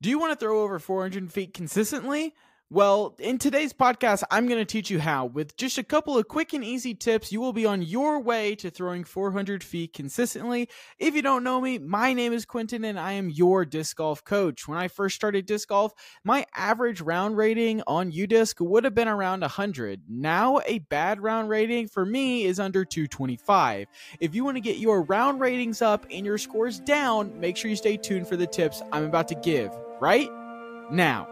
Do you want to throw over 400 feet consistently? Well, in today's podcast, I'm going to teach you how. With just a couple of quick and easy tips, you will be on your way to throwing 400 feet consistently. If you don't know me, my name is Quentin and I am your disc golf coach. When I first started disc golf, my average round rating on UDisc would have been around 100. Now, a bad round rating for me is under 225. If you want to get your round ratings up and your scores down, make sure you stay tuned for the tips I'm about to give right now.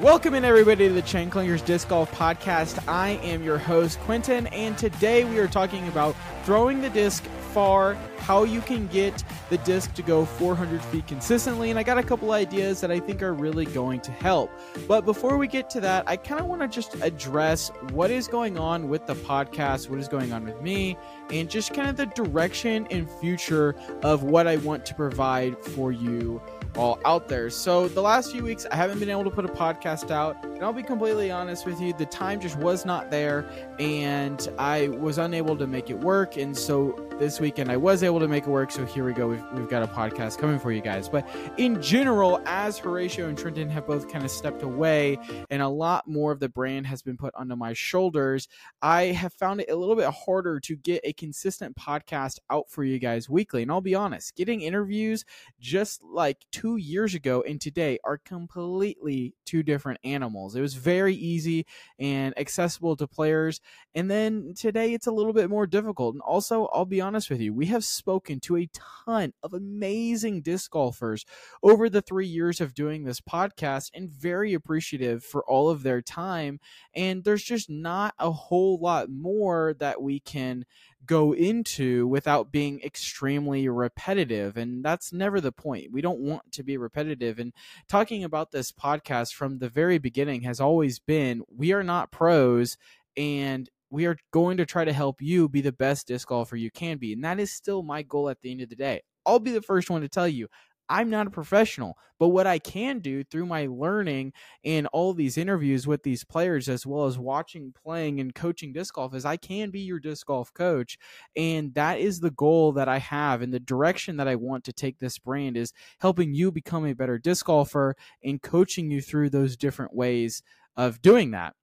Welcome in everybody to the Chain Clankers Disc Golf Podcast. I am your host Quentin, and today we are talking about throwing the disc far, how you can get the disc to go 400 feet consistently, and I got a couple ideas that I think are really going to help. But before we get to that, I kind of want to just address what is going on with the podcast, what is going on with me, and just kind of the direction and future of what I want to provide for you all out there. So the last few weeks I haven't been able to put a podcast out, and I'll be completely honest with you, the time just was not there and I was unable to make it work and so this weekend I was able to make it work. So here we go. We've, we've got a podcast coming for you guys. But in general, as Horatio and Trenton have both kind of stepped away and a lot more of the brand has been put onto my shoulders, I have found it a little bit harder to get a consistent podcast out for you guys weekly. And I'll be honest, getting interviews just like two years ago and today are completely two different animals. It was very easy and accessible to players. And then today it's a little bit more difficult. And also, I'll be honest with you, we have spoken to a ton of amazing disc golfers over the three years of doing this podcast and very appreciative for all of their time. And there's just not a whole lot more that we can go into without being extremely repetitive. And that's never the point. We don't want to be repetitive. And talking about this podcast from the very beginning has always been we are not pros and we are going to try to help you be the best disc golfer you can be. And that is still my goal at the end of the day. I'll be the first one to tell you I'm not a professional, but what I can do through my learning and all these interviews with these players, as well as watching, playing, and coaching disc golf, is I can be your disc golf coach. And that is the goal that I have. And the direction that I want to take this brand is helping you become a better disc golfer and coaching you through those different ways of doing that.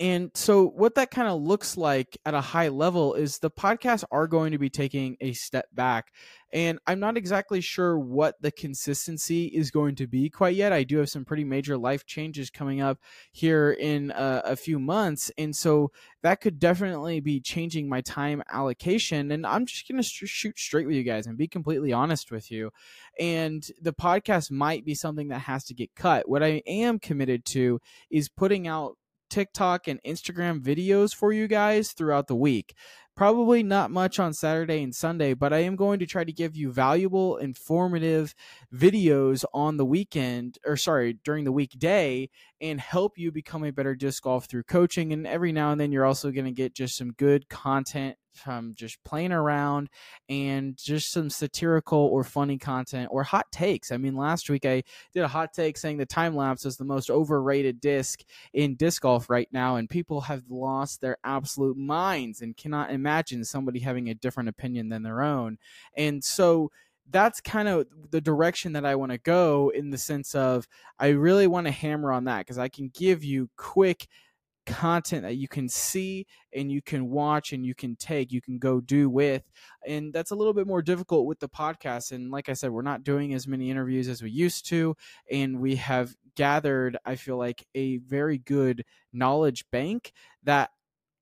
And so, what that kind of looks like at a high level is the podcasts are going to be taking a step back. And I'm not exactly sure what the consistency is going to be quite yet. I do have some pretty major life changes coming up here in a, a few months. And so, that could definitely be changing my time allocation. And I'm just going to sh- shoot straight with you guys and be completely honest with you. And the podcast might be something that has to get cut. What I am committed to is putting out TikTok and Instagram videos for you guys throughout the week. Probably not much on Saturday and Sunday, but I am going to try to give you valuable, informative videos on the weekend, or sorry, during the weekday, and help you become a better disc golf through coaching. And every now and then, you're also going to get just some good content from just playing around and just some satirical or funny content or hot takes. I mean, last week I did a hot take saying the time lapse is the most overrated disc in disc golf right now, and people have lost their absolute minds and cannot imagine somebody having a different opinion than their own. And so, that's kind of the direction that I want to go in the sense of I really want to hammer on that because I can give you quick content that you can see and you can watch and you can take, you can go do with. And that's a little bit more difficult with the podcast. And like I said, we're not doing as many interviews as we used to. And we have gathered, I feel like, a very good knowledge bank that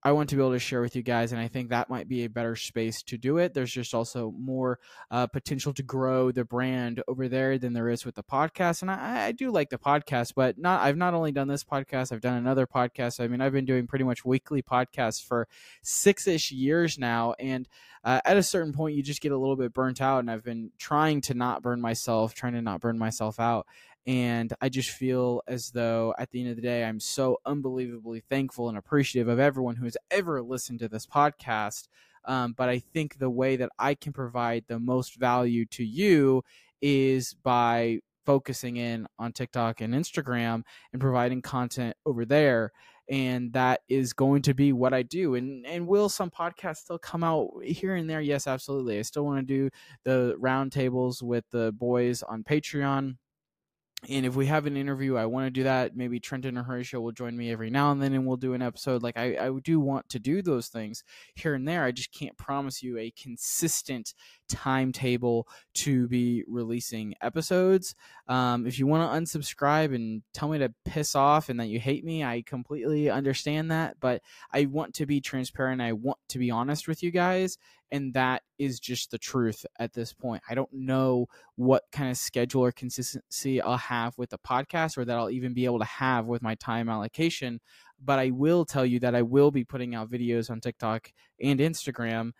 I want to be able to share with you guys, and I think that might be a better space to do it. There's just also more uh, potential to grow the brand over there than there is with the podcast, and I, I, do like the podcast, but not. I've not only done this podcast, I've done another podcast. I mean, I've been doing pretty much weekly podcasts for six ish years now, and uh, at a certain point, you just get a little bit burnt out, and I've been trying to not burn myself, trying to not burn myself out, and I just feel as though at the end of the day, I'm so unbelievably thankful and appreciative of everyone who has ever listened to this podcast. Um, but I think the way that I can provide the most value to you is by focusing in on TikTok and Instagram and providing content over there. And that is going to be what I do. And and will some podcasts still come out here and there? Yes, absolutely. I still want to do the roundtables with the boys on Patreon and if we have an interview, I want to do that. Maybe Trenton or Horatio will join me every now and then, and we'll do an episode. Like I, I do want to do those things here and there. I just can't promise you a consistent timetable to be releasing episodes. Um, if you want to unsubscribe and tell me to piss off and that you hate me, I completely understand that. But I want to be transparent. I want to be honest with you guys, and that is just the truth at this point. I don't know what kind of schedule or consistency I'll have with the podcast or that I'll even be able to have with my time allocation, but I will tell you that I will be putting out videos on TikTok and Instagram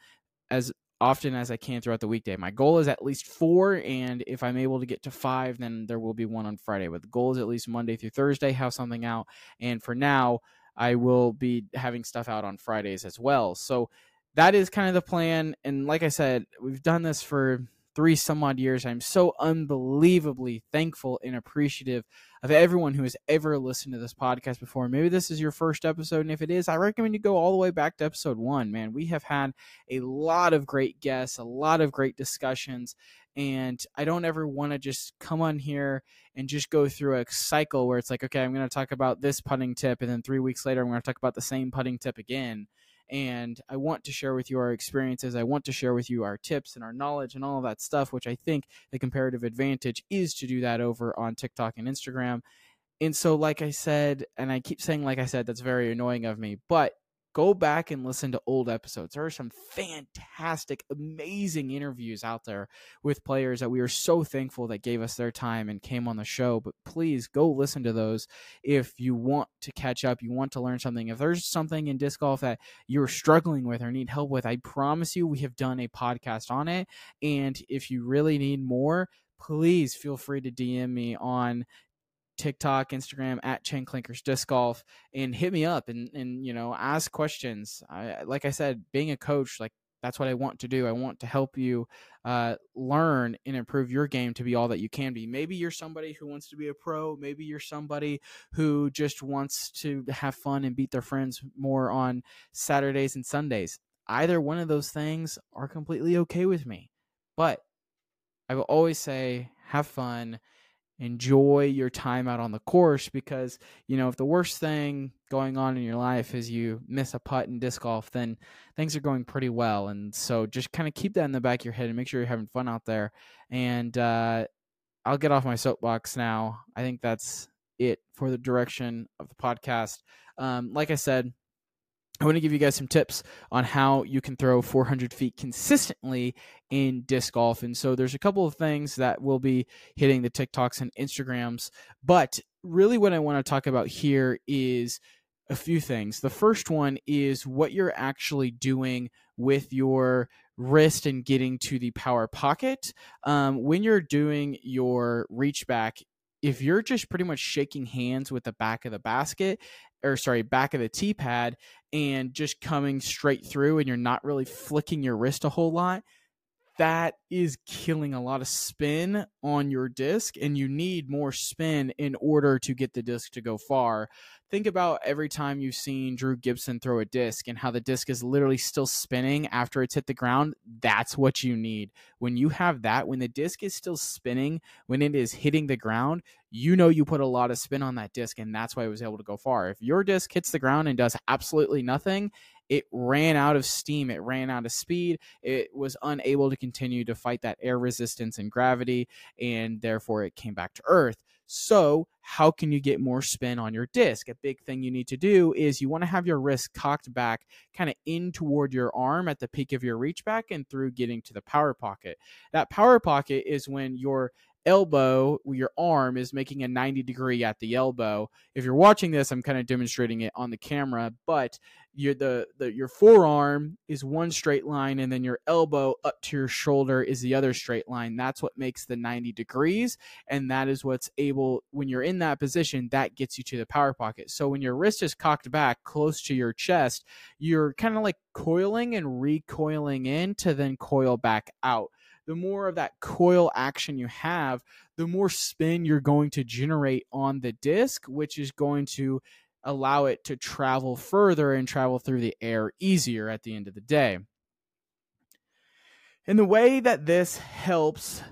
as often as I can throughout the weekday. My goal is at least 4 and if I'm able to get to 5 then there will be one on Friday. But the goal is at least Monday through Thursday have something out and for now I will be having stuff out on Fridays as well. So that is kind of the plan. And like I said, we've done this for three some odd years. I'm so unbelievably thankful and appreciative of everyone who has ever listened to this podcast before. Maybe this is your first episode, and if it is, I recommend you go all the way back to episode one. Man, we have had a lot of great guests, a lot of great discussions, and I don't ever want to just come on here and just go through a cycle where it's like, okay, I'm going to talk about this putting tip, and then three weeks later, I'm going to talk about the same putting tip again and I want to share with you our experiences. I want to share with you our tips and our knowledge and all of that stuff, which I think the comparative advantage is to do that over on TikTok and Instagram. And so, like I said, and I keep saying, like I said, that's very annoying of me, but go back and listen to old episodes. There are some fantastic, amazing interviews out there with players that we are so thankful that gave us their time and came on the show. But please go listen to those if you want to catch up, you want to learn something. If there's something in disc golf that you're struggling with or need help with, I promise you we have done a podcast on it. And if you really need more, please feel free to DM me on TikTok, Instagram at Chain Clankers Disc Golf, and hit me up and and you know ask questions. I, like I said, being a coach, like that's what I want to do. I want to help you uh, learn and improve your game to be all that you can be. Maybe you're somebody who wants to be a pro. Maybe you're somebody who just wants to have fun and beat their friends more on Saturdays and Sundays. Either one of those things are completely okay with me. But I will always say, have fun enjoy your time out on the course because you know if the worst thing going on in your life is you miss a putt in disc golf then things are going pretty well. And so just kind of keep that in the back of your head and make sure you're having fun out there. And uh, i'll get off my soapbox now. I think that's it for the direction of the podcast. Um, like i said I want to give you guys some tips on how you can throw 400 feet consistently in disc golf. And so there's a couple of things that will be hitting the TikToks and Instagrams. But really, what I want to talk about here is a few things. The first one is what you're actually doing with your wrist and getting to the power pocket. Um, when you're doing your reach back, if you're just pretty much shaking hands with the back of the basket or sorry, back of the tee pad and just coming straight through and you're not really flicking your wrist a whole lot, that is killing a lot of spin on your disc, and you need more spin in order to get the disc to go far. Think about every time you've seen Drew Gibson throw a disc and how the disc is literally still spinning after it's hit the ground. That's what you need. When you have that, when the disc is still spinning, when it is hitting the ground, you know you put a lot of spin on that disc, and that's why it was able to go far. If your disc hits the ground and does absolutely nothing, it ran out of steam, it ran out of speed, it was unable to continue to fight that air resistance and gravity, and therefore it came back to Earth. So, how can you get more spin on your disc? A big thing you need to do is you want to have your wrist cocked back kind of in toward your arm at the peak of your reach back and through getting to the power pocket. That power pocket is when your elbow, your arm is making a 90 degree at the elbow. If you're watching this, I'm kind of demonstrating it on the camera, but your the, the your forearm is one straight line and then your elbow up to your shoulder is the other straight line. That's what makes the 90 degrees and that is what's able when you're in that position that gets you to the power pocket. So when your wrist is cocked back close to your chest, you're kind of like coiling and recoiling in to then coil back out the more of that coil action you have, the more spin you're going to generate on the disc, which is going to allow it to travel further and travel through the air easier at the end of the day. And the way that this helps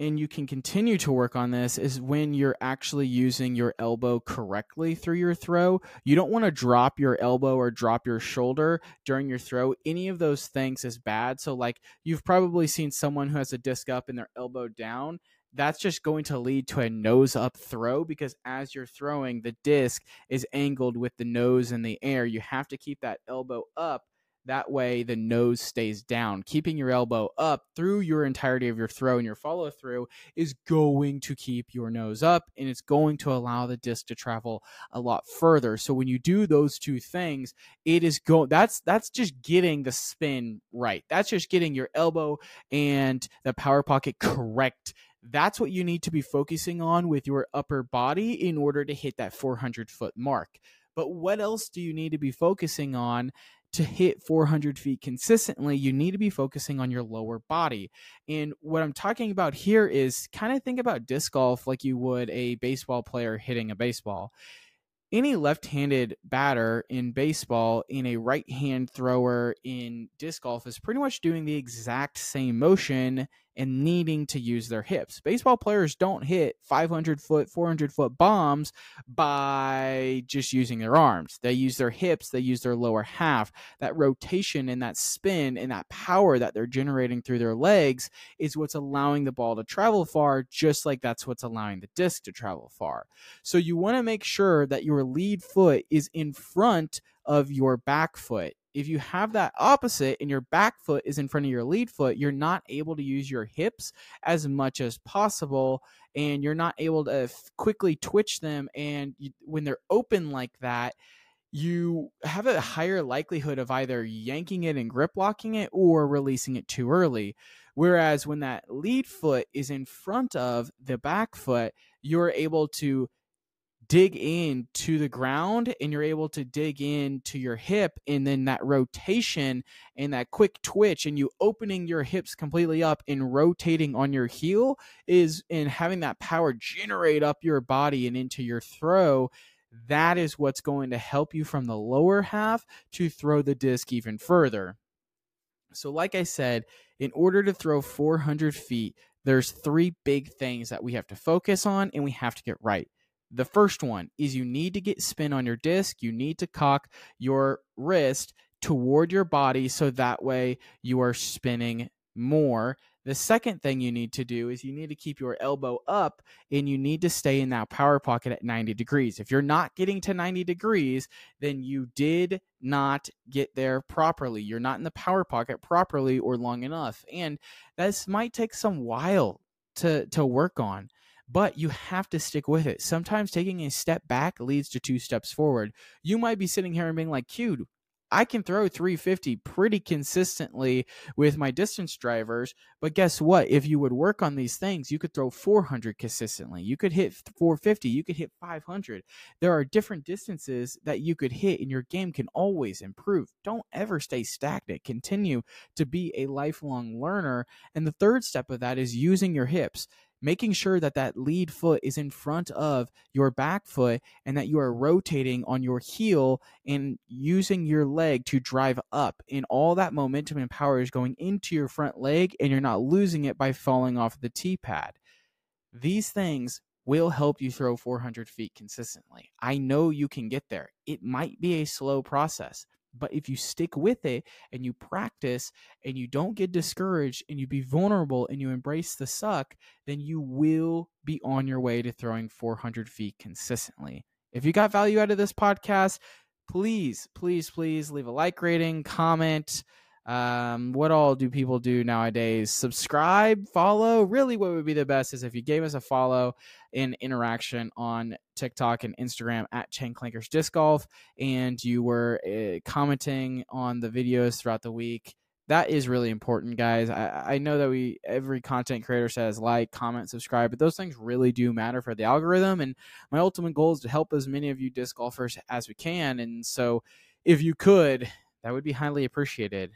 and you can continue to work on this is when you're actually using your elbow correctly through your throw. You don't want to drop your elbow or drop your shoulder during your throw. Any of those things is bad. So, like, you've probably seen someone who has a disc up and their elbow down. That's just going to lead to a nose up throw because as you're throwing, the disc is angled with the nose in the air. You have to keep that elbow up that way, the nose stays down. Keeping your elbow up through your entirety of your throw and your follow through is going to keep your nose up and it's going to allow the disc to travel a lot further. So when you do those two things, it is going that's that's just getting the spin right. That's just getting your elbow and the power pocket correct that's what you need to be focusing on with your upper body in order to hit that 400 foot mark. But what else do you need to be focusing on to hit 400 feet consistently, you need to be focusing on your lower body. And what I'm talking about here is kind of think about disc golf like you would a baseball player hitting a baseball. Any left handed batter in baseball, in a right hand thrower in disc golf, is pretty much doing the exact same motion and needing to use their hips. Baseball players don't hit 500 foot, 400 foot bombs by just using their arms. They use their hips, they use their lower half. That rotation and that spin and that power that they're generating through their legs is what's allowing the ball to travel far, just like that's what's allowing the disc to travel far. So you want to make sure that your lead foot is in front of your back foot if you have that opposite and your back foot is in front of your lead foot, you're not able to use your hips as much as possible and you're not able to f- quickly twitch them. And you, when they're open like that, you have a higher likelihood of either yanking it and grip locking it or releasing it too early. Whereas when that lead foot is in front of the back foot, you're able to dig in to the ground and you're able to dig in to your hip and then that rotation and that quick twitch and you opening your hips completely up and rotating on your heel is and having that power generate up your body and into your throw that is what's going to help you from the lower half to throw the disc even further. So like i said in order to throw 400 feet there's three big things that we have to focus on and we have to get right the first one is you need to get spin on your disc. You need to cock your wrist toward your body so that way you are spinning more. The second thing you need to do is you need to keep your elbow up and you need to stay in that power pocket at 90 degrees. If you're not getting to 90 degrees, then you did not get there properly. You're not in the power pocket properly or long enough. And this might take some while to to work on but you have to stick with it. Sometimes taking a step back leads to two steps forward. You might be sitting here and being like, "Cute, I can throw 350 pretty consistently with my distance drivers, but guess what? If you would work on these things, you could throw 400 consistently. You could hit 450, you could hit 500. There are different distances that you could hit, and your game can always improve. Don't ever stay stagnant. Continue to be a lifelong learner. And the third step of that is using your hips making sure that that lead foot is in front of your back foot and that you are rotating on your heel and using your leg to drive up. And all that momentum and power is going into your front leg and you're not losing it by falling off the tee pad these things will help you throw 400 feet consistently. I know you can get there. It might be a slow process but if you stick with it and you practice and you don't get discouraged and you be vulnerable and you embrace the suck, then you will be on your way to throwing 400 feet consistently. If you got value out of this podcast, please, please, please leave a like rating, comment, um, what all do people do nowadays? Subscribe, follow. Really, what would be the best is if you gave us a follow in interaction on TikTok and Instagram at Chain Clankers Disc Golf, and you were uh, commenting on the videos throughout the week. That is really important, guys. I, I know that we every content creator says like, comment, subscribe, but those things really do matter for the algorithm. And my ultimate goal is to help as many of you disc golfers as we can. And so, if you could, that would be highly appreciated.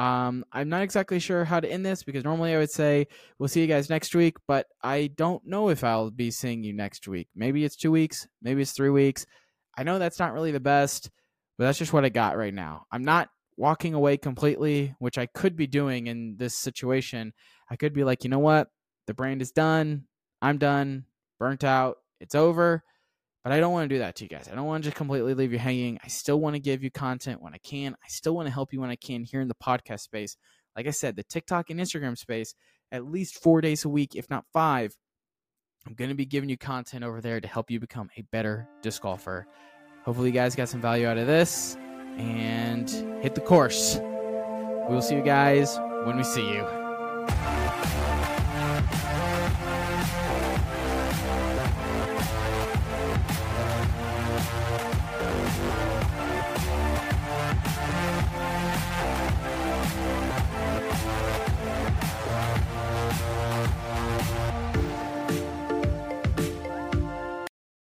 Um, I'm not exactly sure how to end this because normally I would say we'll see you guys next week, but I don't know if I'll be seeing you next week. Maybe it's two weeks, maybe it's three weeks. I know that's not really the best, but that's just what I got right now. I'm not walking away completely, which I could be doing in this situation. I could be like, you know what? The brand is done. I'm done. Burnt out. It's over. But I don't want to do that to you guys. I don't want to just completely leave you hanging. I still want to give you content when I can. I still want to help you when I can here in the podcast space. Like I said, the TikTok and Instagram space, at least four days a week, if not five. I'm going to be giving you content over there to help you become a better disc golfer. Hopefully, you guys got some value out of this and hit the course. We will see you guys when we see you.